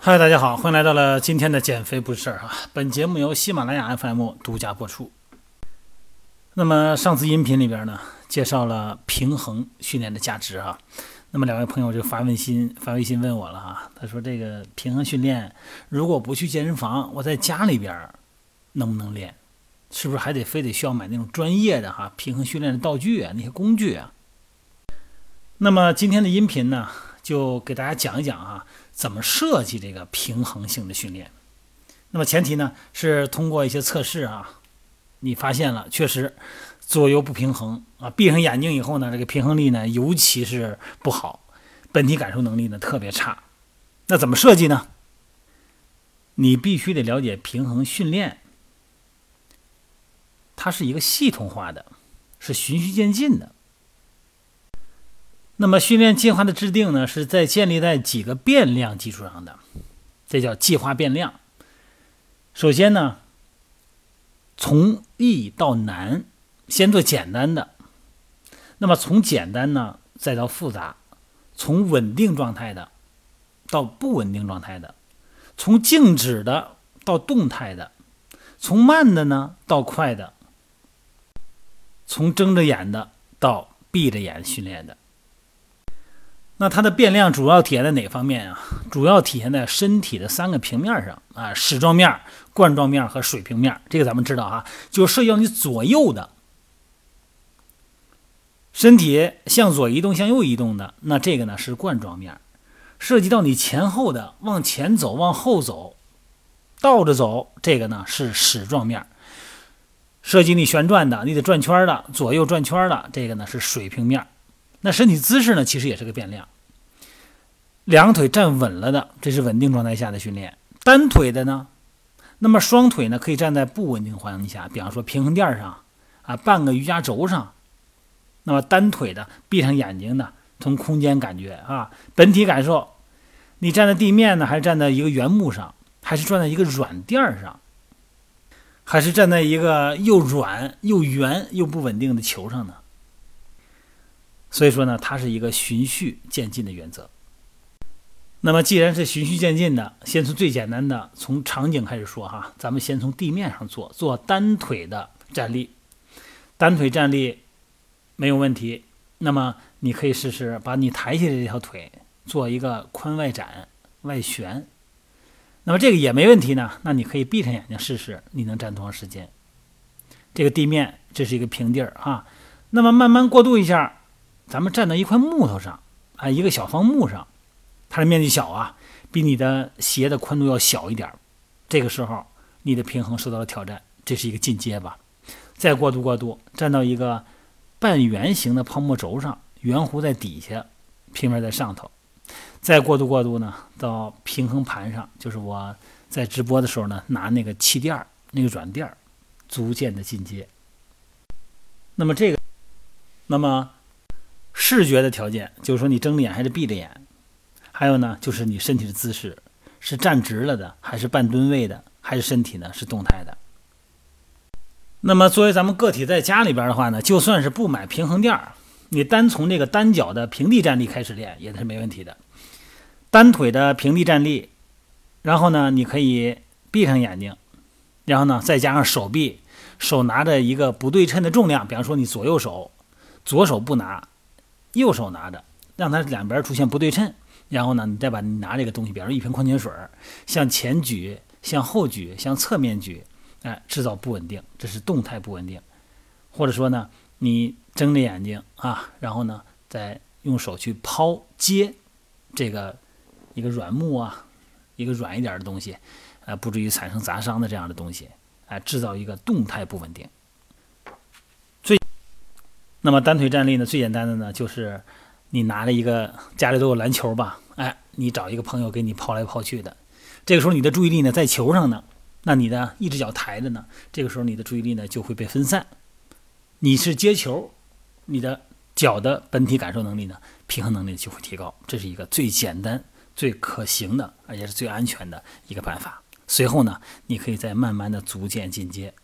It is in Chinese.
嗨，大家好，欢迎来到了今天的减肥不是事儿啊！本节目由喜马拉雅 FM 独家播出。那么上次音频里边呢，介绍了平衡训练的价值啊。那么两位朋友就发微信发微信问我了啊，他说这个平衡训练如果不去健身房，我在家里边能不能练？是不是还得非得需要买那种专业的哈平衡训练的道具啊那些工具啊？那么今天的音频呢，就给大家讲一讲啊。怎么设计这个平衡性的训练？那么前提呢是通过一些测试啊，你发现了确实左右不平衡啊，闭上眼睛以后呢，这个平衡力呢尤其是不好，本体感受能力呢特别差。那怎么设计呢？你必须得了解平衡训练，它是一个系统化的，是循序渐进的。那么训练计划的制定呢，是在建立在几个变量基础上的，这叫计划变量。首先呢，从易到难，先做简单的，那么从简单呢，再到复杂，从稳定状态的到不稳定状态的，从静止的到动态的，从慢的呢到快的，从睁着眼的到闭着眼训练的。那它的变量主要体现在哪方面啊？主要体现在身体的三个平面上啊，矢状面、冠状面和水平面。这个咱们知道啊，就涉及到你左右的身体向左移动、向右移动的，那这个呢是冠状面；涉及到你前后的往前走、往后走、倒着走，这个呢是矢状面；涉及你旋转的、你得转圈的、左右转圈的，这个呢是水平面。那身体姿势呢，其实也是个变量。两腿站稳了的，这是稳定状态下的训练；单腿的呢，那么双腿呢可以站在不稳定环境下，比方说平衡垫上啊，半个瑜伽轴上。那么单腿的，闭上眼睛的，从空间感觉啊，本体感受，你站在地面呢，还是站在一个原木上，还是站在一个软垫上，还是站在一个又软又圆又不稳定的球上呢？所以说呢，它是一个循序渐进的原则。那么既然是循序渐进的，先从最简单的，从场景开始说哈。咱们先从地面上做，做单腿的站立，单腿站立没有问题。那么你可以试试把你抬起来这条腿做一个髋外展、外旋。那么这个也没问题呢，那你可以闭上眼睛试试，你能站多长时间？这个地面这是一个平地儿哈。那么慢慢过渡一下。咱们站到一块木头上，啊，一个小方木上，它的面积小啊，比你的鞋的宽度要小一点这个时候，你的平衡受到了挑战，这是一个进阶吧。再过渡过渡，站到一个半圆形的泡沫轴上，圆弧在底下，平面在上头。再过渡过渡呢，到平衡盘上，就是我在直播的时候呢，拿那个气垫儿、那个软垫儿，逐渐的进阶。那么这个，那么。视觉的条件就是说你睁着眼还是闭着眼，还有呢就是你身体的姿势是站直了的还是半蹲位的，还是身体呢是动态的。那么作为咱们个体在家里边的话呢，就算是不买平衡垫儿，你单从这个单脚的平地站立开始练也是没问题的。单腿的平地站立，然后呢你可以闭上眼睛，然后呢再加上手臂，手拿着一个不对称的重量，比方说你左右手，左手不拿。右手拿着，让它两边出现不对称，然后呢，你再把你拿这个东西，比如说一瓶矿泉水，向前举、向后举、向侧面举，哎，制造不稳定，这是动态不稳定。或者说呢，你睁着眼睛啊，然后呢，再用手去抛接这个一个软木啊，一个软一点的东西，呃，不至于产生砸伤的这样的东西，哎，制造一个动态不稳定。那么单腿站立呢？最简单的呢，就是你拿着一个家里都有篮球吧，哎，你找一个朋友给你抛来抛去的。这个时候你的注意力呢在球上呢，那你的一只脚抬着呢，这个时候你的注意力呢就会被分散。你是接球，你的脚的本体感受能力呢，平衡能力就会提高。这是一个最简单、最可行的，而且是最安全的一个办法。随后呢，你可以再慢慢的逐渐进阶。